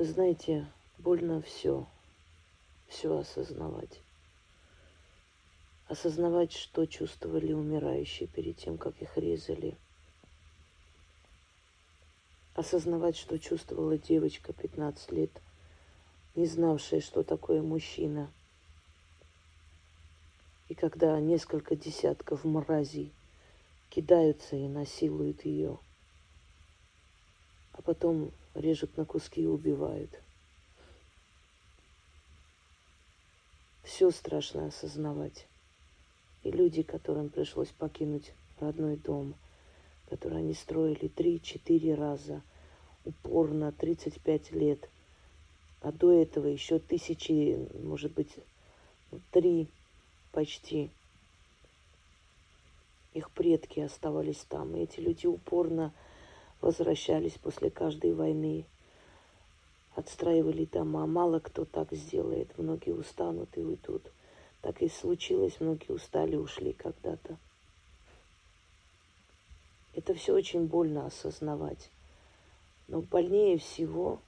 Вы знаете, больно все, все осознавать. Осознавать, что чувствовали умирающие перед тем, как их резали. Осознавать, что чувствовала девочка 15 лет, не знавшая, что такое мужчина. И когда несколько десятков мразей кидаются и насилуют ее, а потом режут на куски и убивают. Все страшно осознавать. И люди, которым пришлось покинуть родной дом, который они строили три-четыре раза, упорно, 35 лет, а до этого еще тысячи, может быть, три почти. Их предки оставались там, и эти люди упорно возвращались после каждой войны, отстраивали дома. Мало кто так сделает, многие устанут и уйдут. Так и случилось, многие устали, ушли когда-то. Это все очень больно осознавать. Но больнее всего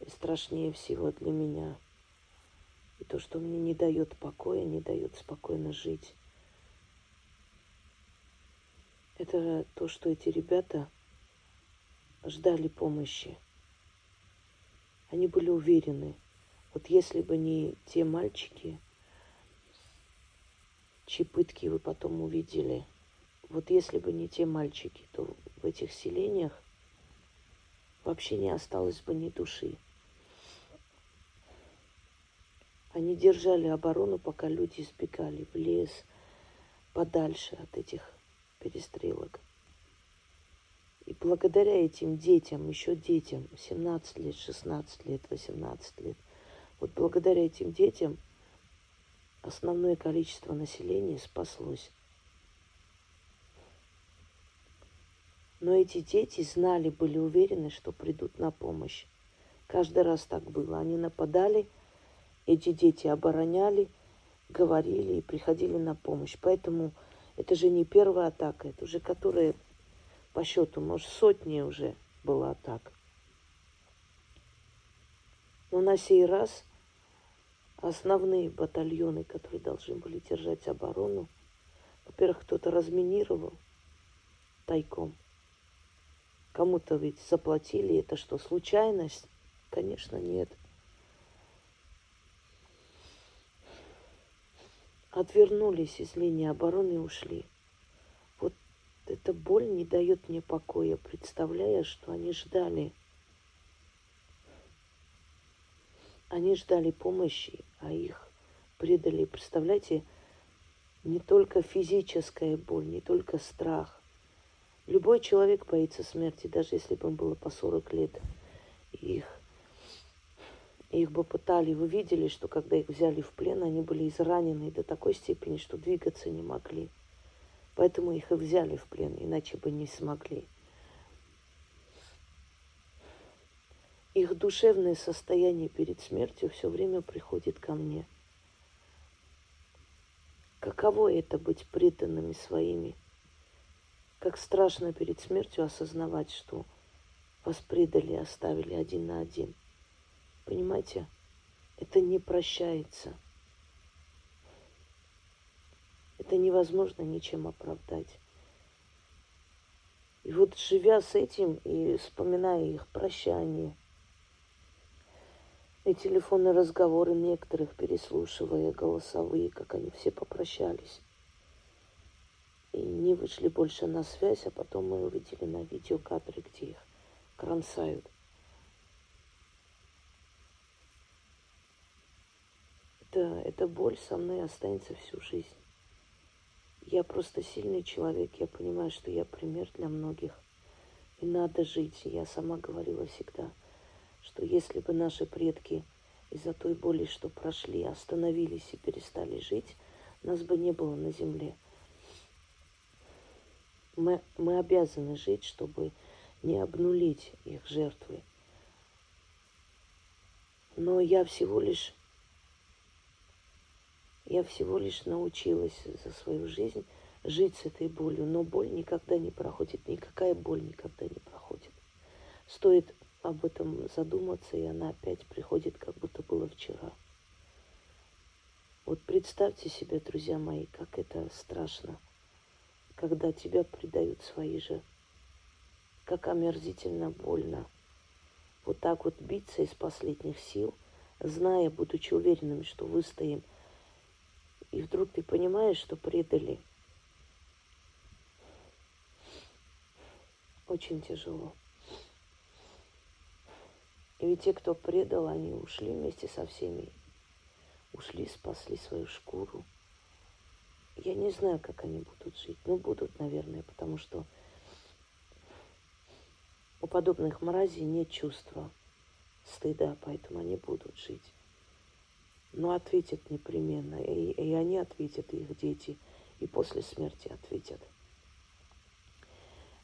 и страшнее всего для меня и то, что мне не дает покоя, не дает спокойно жить. Это то, что эти ребята ждали помощи. Они были уверены, вот если бы не те мальчики, чьи пытки вы потом увидели, вот если бы не те мальчики, то в этих селениях вообще не осталось бы ни души. Они держали оборону, пока люди избегали в лес, подальше от этих перестрелок. И благодаря этим детям, еще детям, 17 лет, 16 лет, 18 лет, вот благодаря этим детям основное количество населения спаслось. Но эти дети знали, были уверены, что придут на помощь. Каждый раз так было. Они нападали, эти дети обороняли, говорили и приходили на помощь. Поэтому это же не первая атака, это уже которая по счету, может, сотни уже была атак. Но на сей раз основные батальоны, которые должны были держать оборону, во-первых, кто-то разминировал тайком. Кому-то ведь заплатили. Это что, случайность? Конечно, нет. Отвернулись из линии обороны и ушли эта боль не дает мне покоя, представляя, что они ждали. Они ждали помощи, а их предали. Представляете, не только физическая боль, не только страх. Любой человек боится смерти, даже если бы им было по 40 лет. Их, их бы пытали. Вы видели, что когда их взяли в плен, они были изранены до такой степени, что двигаться не могли. Поэтому их и взяли в плен, иначе бы не смогли. Их душевное состояние перед смертью все время приходит ко мне. Каково это быть преданными своими? Как страшно перед смертью осознавать, что вас предали оставили один на один. Понимаете? Это не прощается – это невозможно ничем оправдать. И вот живя с этим и вспоминая их прощание, и телефонные разговоры некоторых, переслушивая голосовые, как они все попрощались, и не вышли больше на связь, а потом мы увидели на видео кадры, где их кромсают. Это, эта боль со мной останется всю жизнь. Я просто сильный человек, я понимаю, что я пример для многих. И надо жить. Я сама говорила всегда, что если бы наши предки из-за той боли, что прошли, остановились и перестали жить, нас бы не было на земле. Мы, мы обязаны жить, чтобы не обнулить их жертвы. Но я всего лишь я всего лишь научилась за свою жизнь жить с этой болью, но боль никогда не проходит, никакая боль никогда не проходит. Стоит об этом задуматься, и она опять приходит, как будто было вчера. Вот представьте себе, друзья мои, как это страшно, когда тебя предают свои же, как омерзительно больно. Вот так вот биться из последних сил, зная, будучи уверенным, что выстоим, и вдруг ты понимаешь, что предали. Очень тяжело. И ведь те, кто предал, они ушли вместе со всеми. Ушли, спасли свою шкуру. Я не знаю, как они будут жить. Но будут, наверное, потому что у подобных мразей нет чувства стыда, поэтому они будут жить. Но ответят непременно. И, и они ответят, и их дети. И после смерти ответят.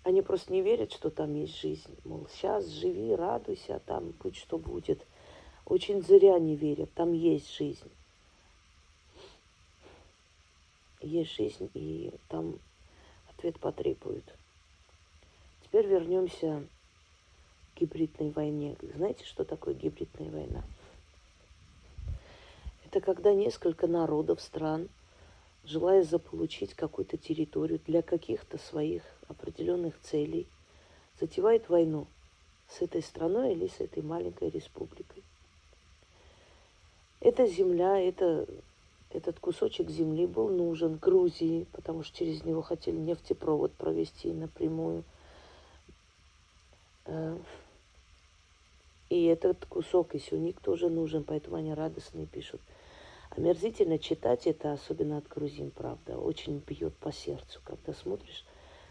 Они просто не верят, что там есть жизнь. Мол, сейчас живи, радуйся, а там будь что будет. Очень зря не верят, там есть жизнь. Есть жизнь, и там ответ потребует. Теперь вернемся к гибридной войне. Знаете, что такое гибридная война? Это когда несколько народов, стран – желая заполучить какую-то территорию для каких-то своих определенных целей, затевает войну с этой страной или с этой маленькой республикой. Эта земля, это, этот кусочек земли был нужен Грузии, потому что через него хотели нефтепровод провести напрямую. И этот кусок Исюник тоже нужен, поэтому они радостные пишут – Омерзительно читать это, особенно от грузин, правда. Очень бьет по сердцу, когда смотришь,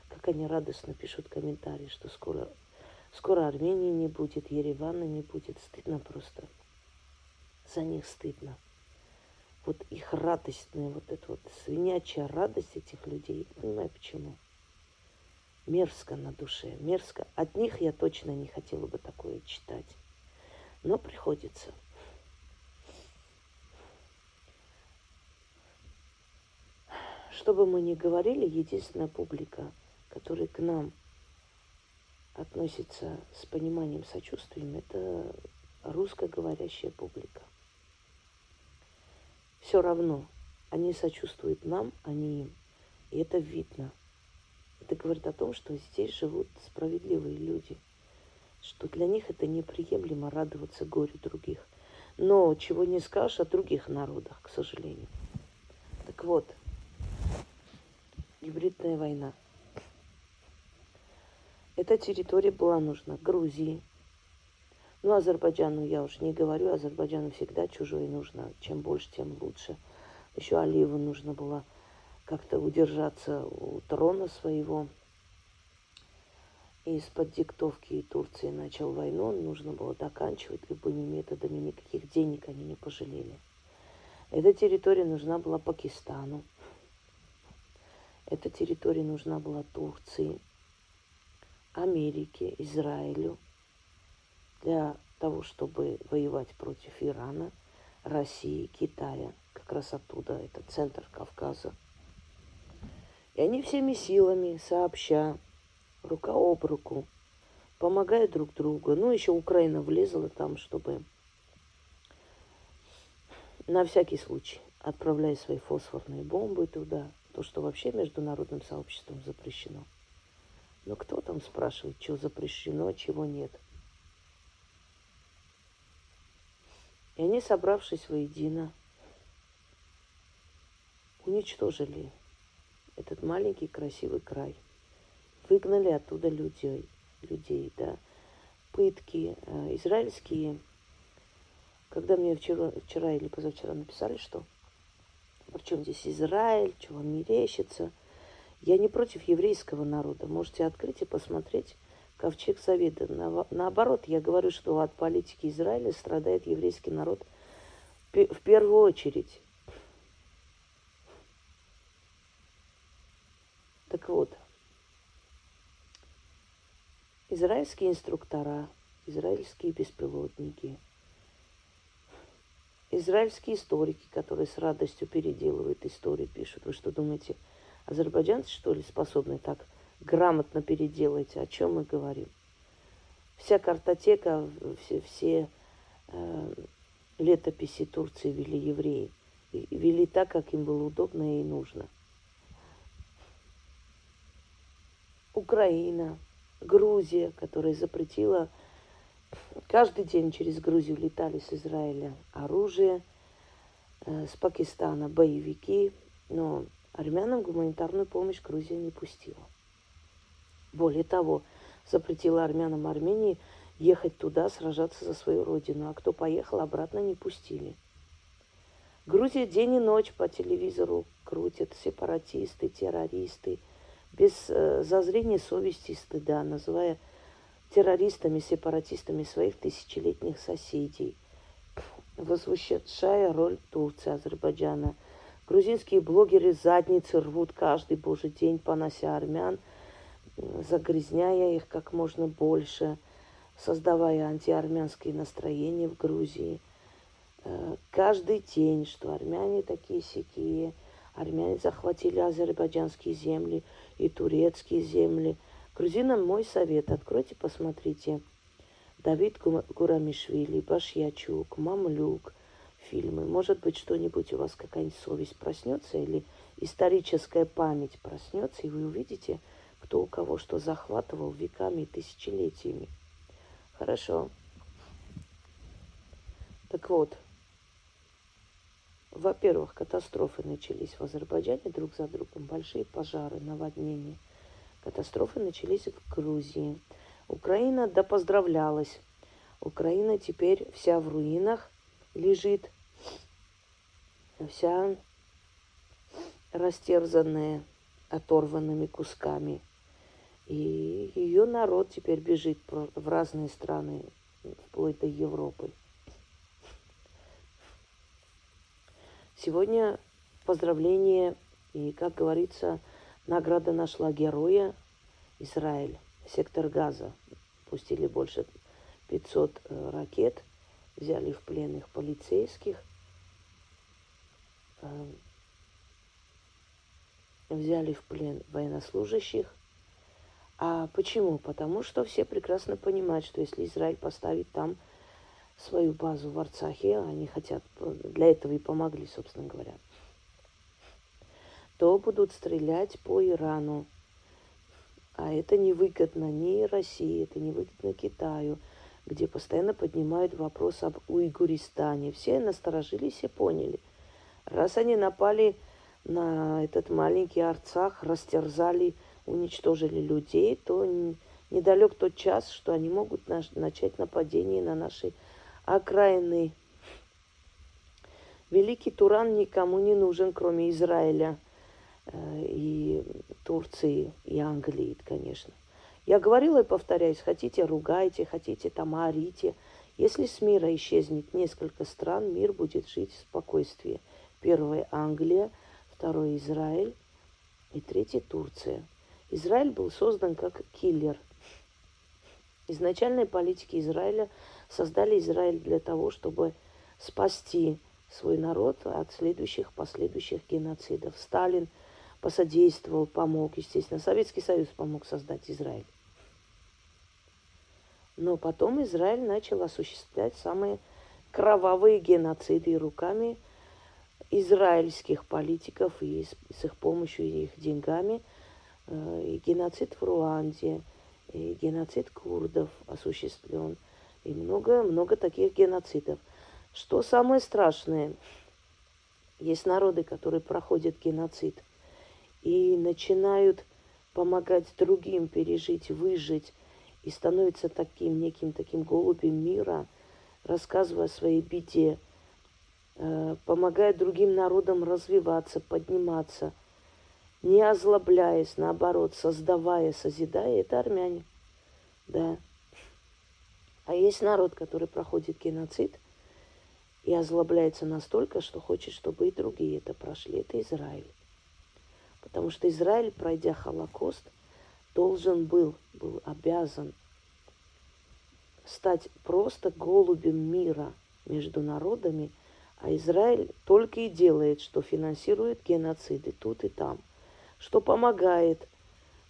как они радостно пишут комментарии, что скоро, скоро Армении не будет, Еревана не будет. Стыдно просто. За них стыдно. Вот их радостная, вот эта вот свинячая радость этих людей, не понимаю почему. Мерзко на душе, мерзко. От них я точно не хотела бы такое читать. Но приходится. что бы мы ни говорили, единственная публика, которая к нам относится с пониманием, сочувствием, это русскоговорящая публика. Все равно они сочувствуют нам, они им. И это видно. Это говорит о том, что здесь живут справедливые люди, что для них это неприемлемо радоваться горю других. Но чего не скажешь о других народах, к сожалению. Так вот, гибридная война. Эта территория была нужна Грузии. Ну, Азербайджану я уж не говорю, Азербайджану всегда чужое нужно. Чем больше, тем лучше. Еще Алиеву нужно было как-то удержаться у трона своего. Из-под диктовки Турции начал войну, нужно было доканчивать любыми методами, никаких денег они не пожалели. Эта территория нужна была Пакистану. Эта территория нужна была Турции, Америке, Израилю для того, чтобы воевать против Ирана, России, Китая. Как раз оттуда, это центр Кавказа. И они всеми силами, сообща, рука об руку, помогают друг другу. Ну, еще Украина влезла там, чтобы на всякий случай, отправляя свои фосфорные бомбы туда, то, что вообще международным сообществом запрещено. Но кто там спрашивает, что запрещено, чего нет? И они, собравшись воедино, уничтожили этот маленький красивый край. Выгнали оттуда людей, людей, да. Пытки э, израильские. Когда мне вчера, вчера или позавчера написали, что причем здесь Израиль, чего вам мерещится. Я не против еврейского народа. Можете открыть и посмотреть Ковчег Завета. наоборот, я говорю, что от политики Израиля страдает еврейский народ в первую очередь. Так вот, израильские инструктора, израильские беспилотники – израильские историки, которые с радостью переделывают истории, пишут. Вы что думаете, азербайджанцы, что ли, способны так грамотно переделать? О чем мы говорим? вся картотека, все, все э, летописи Турции вели евреи. И вели так, как им было удобно и нужно. Украина, Грузия, которая запретила каждый день через Грузию летали с Израиля оружие, э, с Пакистана боевики, но армянам гуманитарную помощь Грузия не пустила. Более того, запретила армянам Армении ехать туда, сражаться за свою родину, а кто поехал, обратно не пустили. Грузия день и ночь по телевизору крутят сепаратисты, террористы, без э, зазрения совести и стыда, называя террористами, сепаратистами своих тысячелетних соседей, возвещая роль Турции, Азербайджана. Грузинские блогеры задницы рвут каждый божий день, понося армян – загрязняя их как можно больше, создавая антиармянские настроения в Грузии. Э, каждый день, что армяне такие сякие, армяне захватили азербайджанские земли и турецкие земли. Грузинам мой совет, откройте, посмотрите. Давид Гурамишвили, Башьячук, Мамлюк, фильмы. Может быть, что-нибудь у вас какая-нибудь совесть проснется или историческая память проснется, и вы увидите – кто у кого что захватывал веками и тысячелетиями. Хорошо. Так вот, во-первых, катастрофы начались в Азербайджане друг за другом, большие пожары, наводнения. Катастрофы начались в Грузии. Украина да поздравлялась. Украина теперь вся в руинах лежит, вся растерзанная оторванными кусками и ее народ теперь бежит в разные страны, вплоть до Европы. Сегодня поздравление и, как говорится, награда нашла героя Израиль, сектор газа. Пустили больше 500 э, ракет, взяли в плен их полицейских, э, взяли в плен военнослужащих, а почему? Потому что все прекрасно понимают, что если Израиль поставит там свою базу в Арцахе, они хотят, для этого и помогли, собственно говоря, то будут стрелять по Ирану. А это невыгодно ни России, это невыгодно Китаю, где постоянно поднимают вопрос об Уйгуристане. Все насторожились и поняли. Раз они напали на этот маленький Арцах, растерзали уничтожили людей, то недалек тот час, что они могут начать нападение на наши окраины. Великий Туран никому не нужен, кроме Израиля э, и Турции, и Англии, конечно. Я говорила и повторяюсь, хотите ругайте, хотите там орите. Если с мира исчезнет несколько стран, мир будет жить в спокойствии. Первое – Англия, второе – Израиль и третье – Турция. Израиль был создан как киллер. Изначальные политики Израиля создали Израиль для того, чтобы спасти свой народ от следующих, последующих геноцидов. Сталин посодействовал, помог, естественно. Советский Союз помог создать Израиль. Но потом Израиль начал осуществлять самые кровавые геноциды руками израильских политиков и с, их помощью и их деньгами – Э, и геноцид в Руанде, и геноцид курдов осуществлен, и много-много таких геноцидов. Что самое страшное, есть народы, которые проходят геноцид и начинают помогать другим пережить, выжить, и становятся таким неким таким голубем мира, рассказывая о своей беде, э, помогая другим народам развиваться, подниматься – не озлобляясь, наоборот, создавая, созидая, это армяне. Да. А есть народ, который проходит геноцид и озлобляется настолько, что хочет, чтобы и другие это прошли. Это Израиль. Потому что Израиль, пройдя Холокост, должен был, был обязан стать просто голубем мира между народами, а Израиль только и делает, что финансирует геноциды тут и там – что помогает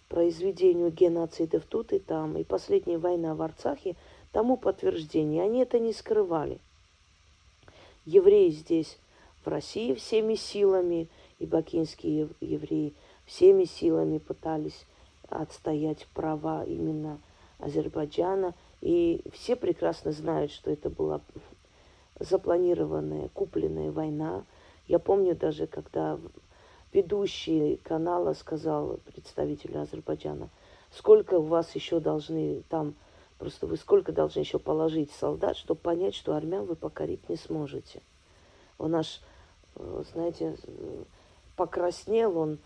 произведению геноцидов тут и там, и последняя война в Арцахе тому подтверждение. Они это не скрывали. Евреи здесь, в России, всеми силами, и бакинские евреи всеми силами пытались отстоять права именно Азербайджана. И все прекрасно знают, что это была запланированная, купленная война. Я помню даже, когда ведущий канала сказал представителю Азербайджана, сколько у вас еще должны там, просто вы сколько должны еще положить солдат, чтобы понять, что армян вы покорить не сможете. Он аж, э, знаете, покраснел, он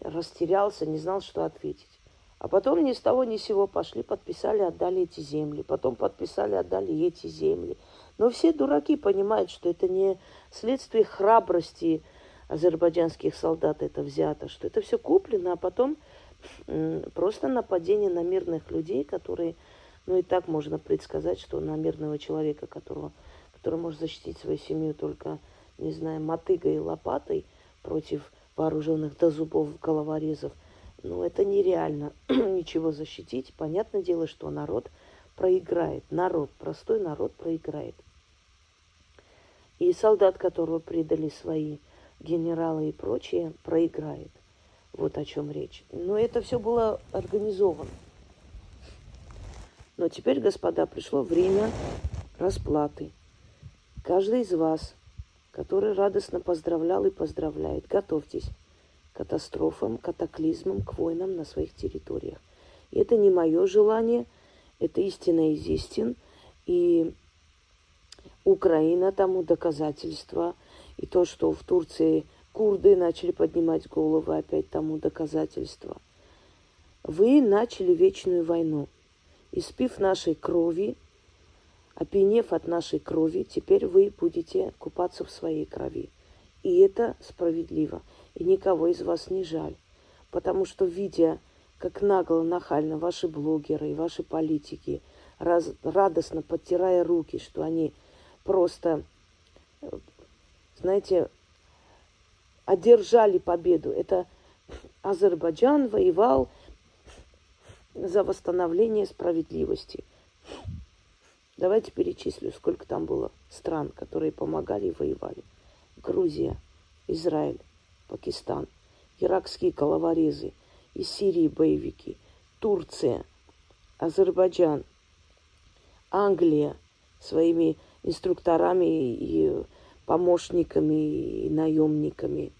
растерялся, не знал, что ответить. А потом ни с того ни с сего пошли, подписали, отдали эти земли. Потом подписали, отдали эти земли. Но все дураки понимают, что это не следствие храбрости азербайджанских солдат это взято, что это все куплено, а потом просто нападение на мирных людей, которые, ну и так можно предсказать, что на мирного человека, которого, который может защитить свою семью только, не знаю, мотыгой и лопатой против вооруженных до зубов головорезов, ну это нереально ничего защитить. Понятное дело, что народ проиграет. Народ, простой народ проиграет. И солдат, которого предали свои генералы и прочие, проиграет. Вот о чем речь. Но это все было организовано. Но теперь, господа, пришло время расплаты. Каждый из вас, который радостно поздравлял и поздравляет, готовьтесь к катастрофам, катаклизмам, к войнам на своих территориях. И это не мое желание, это истина из истин. И Украина тому доказательство. И то, что в Турции курды начали поднимать головы, опять тому доказательство. Вы начали вечную войну. Испив нашей крови, опьянев от нашей крови, теперь вы будете купаться в своей крови. И это справедливо. И никого из вас не жаль. Потому что, видя, как нагло, нахально ваши блогеры и ваши политики, раз, радостно подтирая руки, что они просто, знаете, одержали победу. Это Азербайджан воевал за восстановление справедливости. Давайте перечислю, сколько там было стран, которые помогали и воевали. Грузия, Израиль, Пакистан, иракские головорезы, из Сирии боевики, Турция, Азербайджан, Англия своими инструкторами и помощниками и наемниками.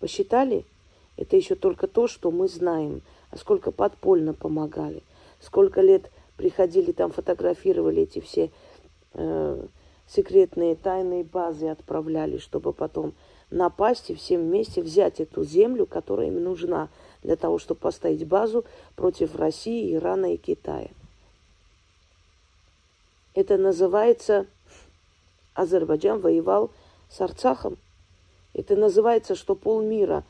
Посчитали? Это еще только то, что мы знаем. А сколько подпольно помогали. Сколько лет приходили там, фотографировали эти все э, секретные тайные базы, отправляли, чтобы потом напасть и всем вместе взять эту землю, которая им нужна для того, чтобы поставить базу против России, Ирана и Китая. Это называется Азербайджан воевал с Арцахом. Это называется, что полмира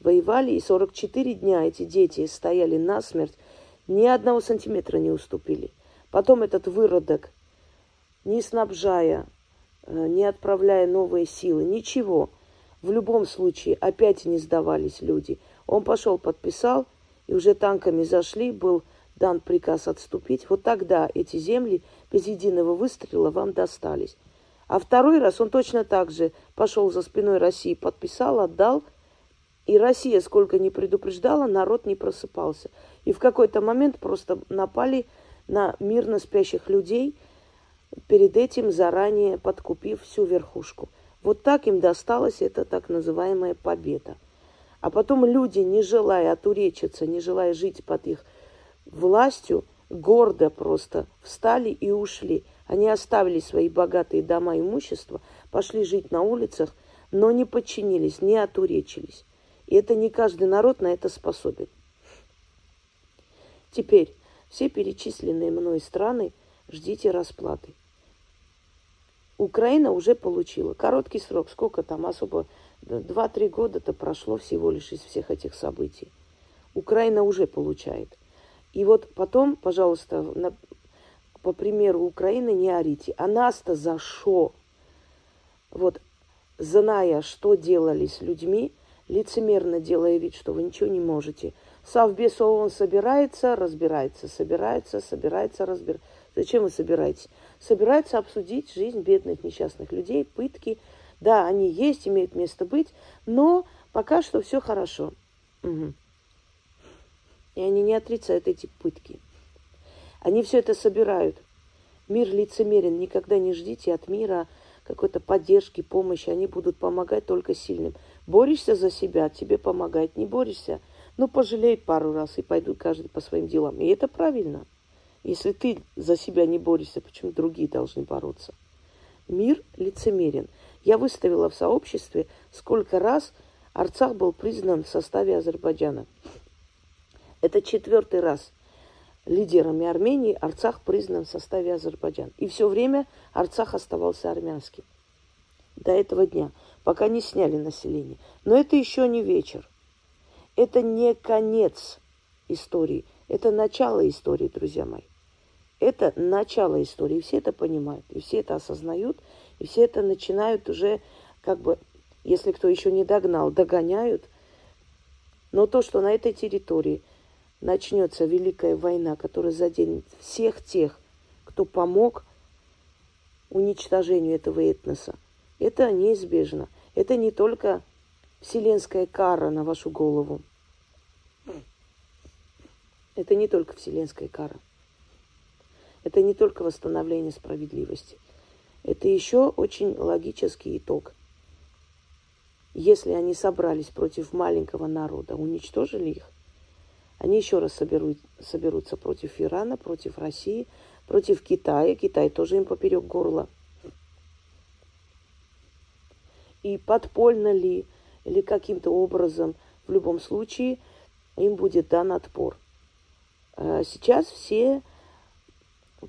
воевали, и 44 дня эти дети стояли насмерть, ни одного сантиметра не уступили. Потом этот выродок, не снабжая, э, не отправляя новые силы, ничего. В любом случае опять не сдавались люди. Он пошел, подписал, и уже танками зашли, был дан приказ отступить, вот тогда эти земли без единого выстрела вам достались. А второй раз он точно так же пошел за спиной России, подписал, отдал. И Россия, сколько не предупреждала, народ не просыпался. И в какой-то момент просто напали на мирно спящих людей, перед этим заранее подкупив всю верхушку. Вот так им досталась эта так называемая победа. А потом люди, не желая отуречиться, не желая жить под их властью гордо просто встали и ушли. Они оставили свои богатые дома и имущество, пошли жить на улицах, но не подчинились, не отуречились. И это не каждый народ на это способен. Теперь все перечисленные мной страны ждите расплаты. Украина уже получила. Короткий срок, сколько там особо, два-три года-то прошло всего лишь из всех этих событий. Украина уже получает – и вот потом, пожалуйста, на, по примеру Украины не орите. А нас-то за что? Вот, зная, что делали с людьми, лицемерно делая вид, что вы ничего не можете. Совбез ООН собирается, разбирается, собирается, собирается, разбирается. Зачем вы собираетесь? Собирается обсудить жизнь бедных несчастных людей, пытки. Да, они есть, имеют место быть, но пока что все хорошо. Угу. И они не отрицают эти пытки. Они все это собирают. Мир лицемерен. Никогда не ждите от мира какой-то поддержки, помощи. Они будут помогать только сильным. Борешься за себя, тебе помогать. Не борешься, ну, пожалей пару раз и пойдут каждый по своим делам. И это правильно. Если ты за себя не борешься, почему другие должны бороться? Мир лицемерен. Я выставила в сообществе, сколько раз Арцах был признан в составе Азербайджана. Это четвертый раз лидерами Армении Арцах признан в составе Азербайджана. И все время Арцах оставался армянским. До этого дня, пока не сняли население. Но это еще не вечер. Это не конец истории. Это начало истории, друзья мои. Это начало истории. Все это понимают. И все это осознают. И все это начинают уже, как бы, если кто еще не догнал, догоняют. Но то, что на этой территории – начнется Великая война, которая заденет всех тех, кто помог уничтожению этого этноса. Это неизбежно. Это не только вселенская кара на вашу голову. Это не только вселенская кара. Это не только восстановление справедливости. Это еще очень логический итог. Если они собрались против маленького народа, уничтожили их, они еще раз соберут, соберутся против Ирана, против России, против Китая. Китай тоже им поперек горла. И подпольно ли, или каким-то образом, в любом случае, им будет дан отпор. А сейчас все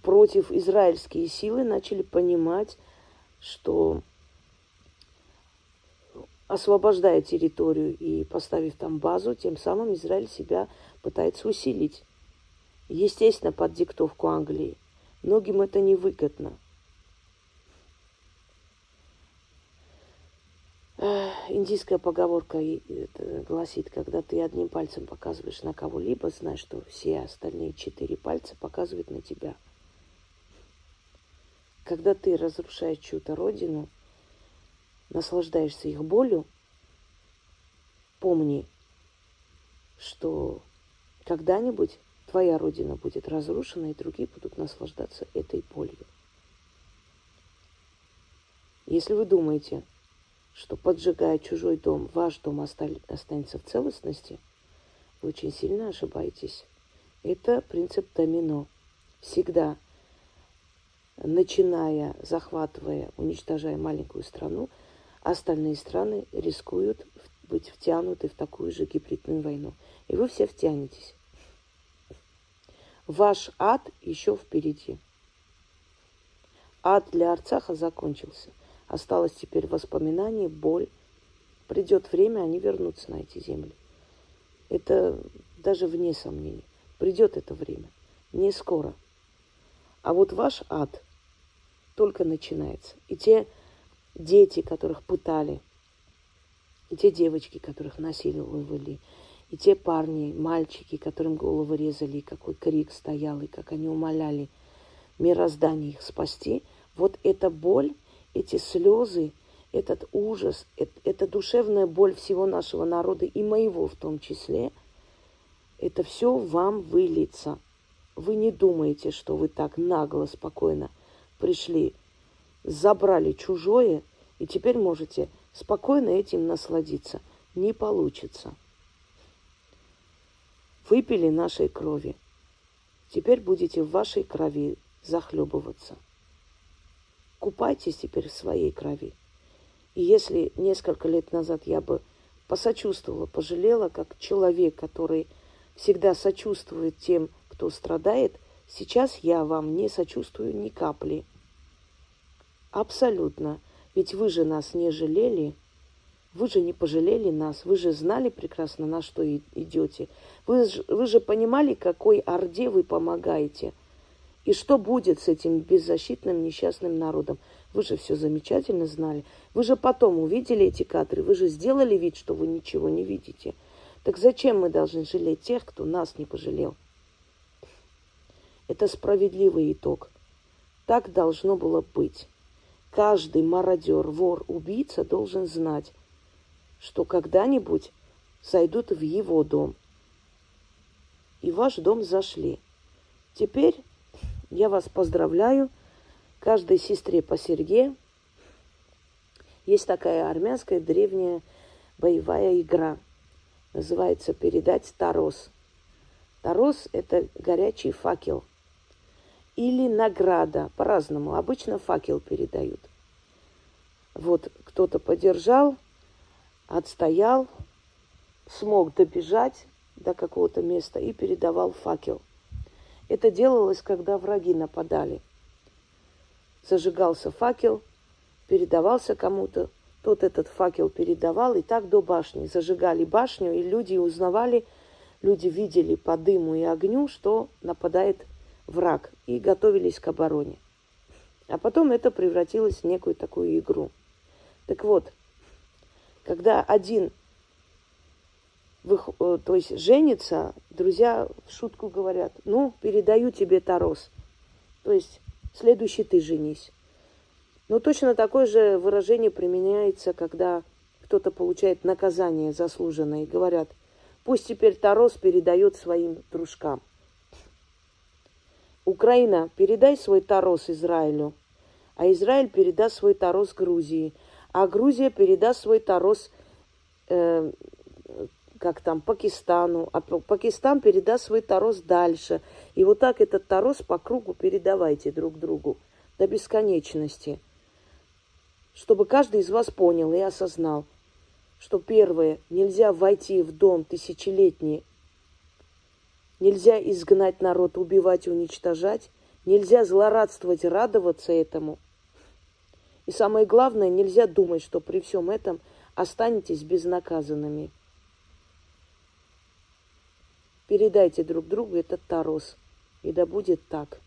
против израильские силы начали понимать, что освобождая территорию и поставив там базу, тем самым Израиль себя пытается усилить. Естественно, под диктовку Англии. Многим это невыгодно. Индийская поговорка гласит, когда ты одним пальцем показываешь на кого-либо, знай, что все остальные четыре пальца показывают на тебя. Когда ты разрушаешь чью-то родину, наслаждаешься их болью, помни, что когда-нибудь твоя родина будет разрушена, и другие будут наслаждаться этой болью. Если вы думаете, что поджигая чужой дом, ваш дом останется в целостности, вы очень сильно ошибаетесь. Это принцип домино. Всегда, начиная, захватывая, уничтожая маленькую страну, остальные страны рискуют быть втянуты в такую же гибридную войну. И вы все втянетесь. Ваш ад еще впереди. Ад для Арцаха закончился. Осталось теперь воспоминание, боль. Придет время, они вернутся на эти земли. Это даже вне сомнений. Придет это время. Не скоро. А вот ваш ад только начинается. И те дети, которых пытали, и те девочки, которых насиловали, и те парни, мальчики, которым головы резали, какой крик стоял, и как они умоляли мироздание их спасти, вот эта боль, эти слезы, этот ужас, это душевная боль всего нашего народа и моего в том числе, это все вам выльется. Вы не думаете, что вы так нагло, спокойно пришли, забрали чужое, и теперь можете спокойно этим насладиться. Не получится выпили нашей крови. Теперь будете в вашей крови захлебываться. Купайтесь теперь в своей крови. И если несколько лет назад я бы посочувствовала, пожалела, как человек, который всегда сочувствует тем, кто страдает, сейчас я вам не сочувствую ни капли. Абсолютно. Ведь вы же нас не жалели – вы же не пожалели нас, вы же знали прекрасно, на что идете. Вы же, вы же понимали, какой орде вы помогаете. И что будет с этим беззащитным несчастным народом? Вы же все замечательно знали. Вы же потом увидели эти кадры. Вы же сделали вид, что вы ничего не видите. Так зачем мы должны жалеть тех, кто нас не пожалел? Это справедливый итог. Так должно было быть. Каждый мародер, вор, убийца должен знать, что когда-нибудь зайдут в его дом. И в ваш дом зашли. Теперь я вас поздравляю. Каждой сестре по Серге. Есть такая армянская древняя боевая игра. Называется «Передать Тарос». Тарос – это горячий факел. Или награда, по-разному. Обычно факел передают. Вот кто-то подержал, отстоял, смог добежать до какого-то места и передавал факел. Это делалось, когда враги нападали. Зажигался факел, передавался кому-то, тот этот факел передавал, и так до башни. Зажигали башню, и люди узнавали, люди видели по дыму и огню, что нападает враг, и готовились к обороне. А потом это превратилось в некую такую игру. Так вот, когда один Э, то есть женится, друзья в шутку говорят, ну, передаю тебе Тарос. То есть следующий ты женись. Но точно такое же выражение применяется, когда кто-то получает наказание заслуженное, и говорят, пусть теперь Тарос передает своим дружкам. Украина, передай свой Тарос Израилю, а Израиль передаст свой Тарос Грузии, а Грузия передаст свой Тарос э, как там, Пакистану, а Пакистан передаст свой Тарос дальше. И вот так этот Тарос по кругу передавайте друг другу до бесконечности. Чтобы каждый из вас понял и осознал, что первое, нельзя войти в дом тысячелетний, нельзя изгнать народ, убивать уничтожать, нельзя злорадствовать, радоваться этому. И самое главное, нельзя думать, что при всем этом останетесь безнаказанными. Передайте друг другу этот Тарос. И да будет так.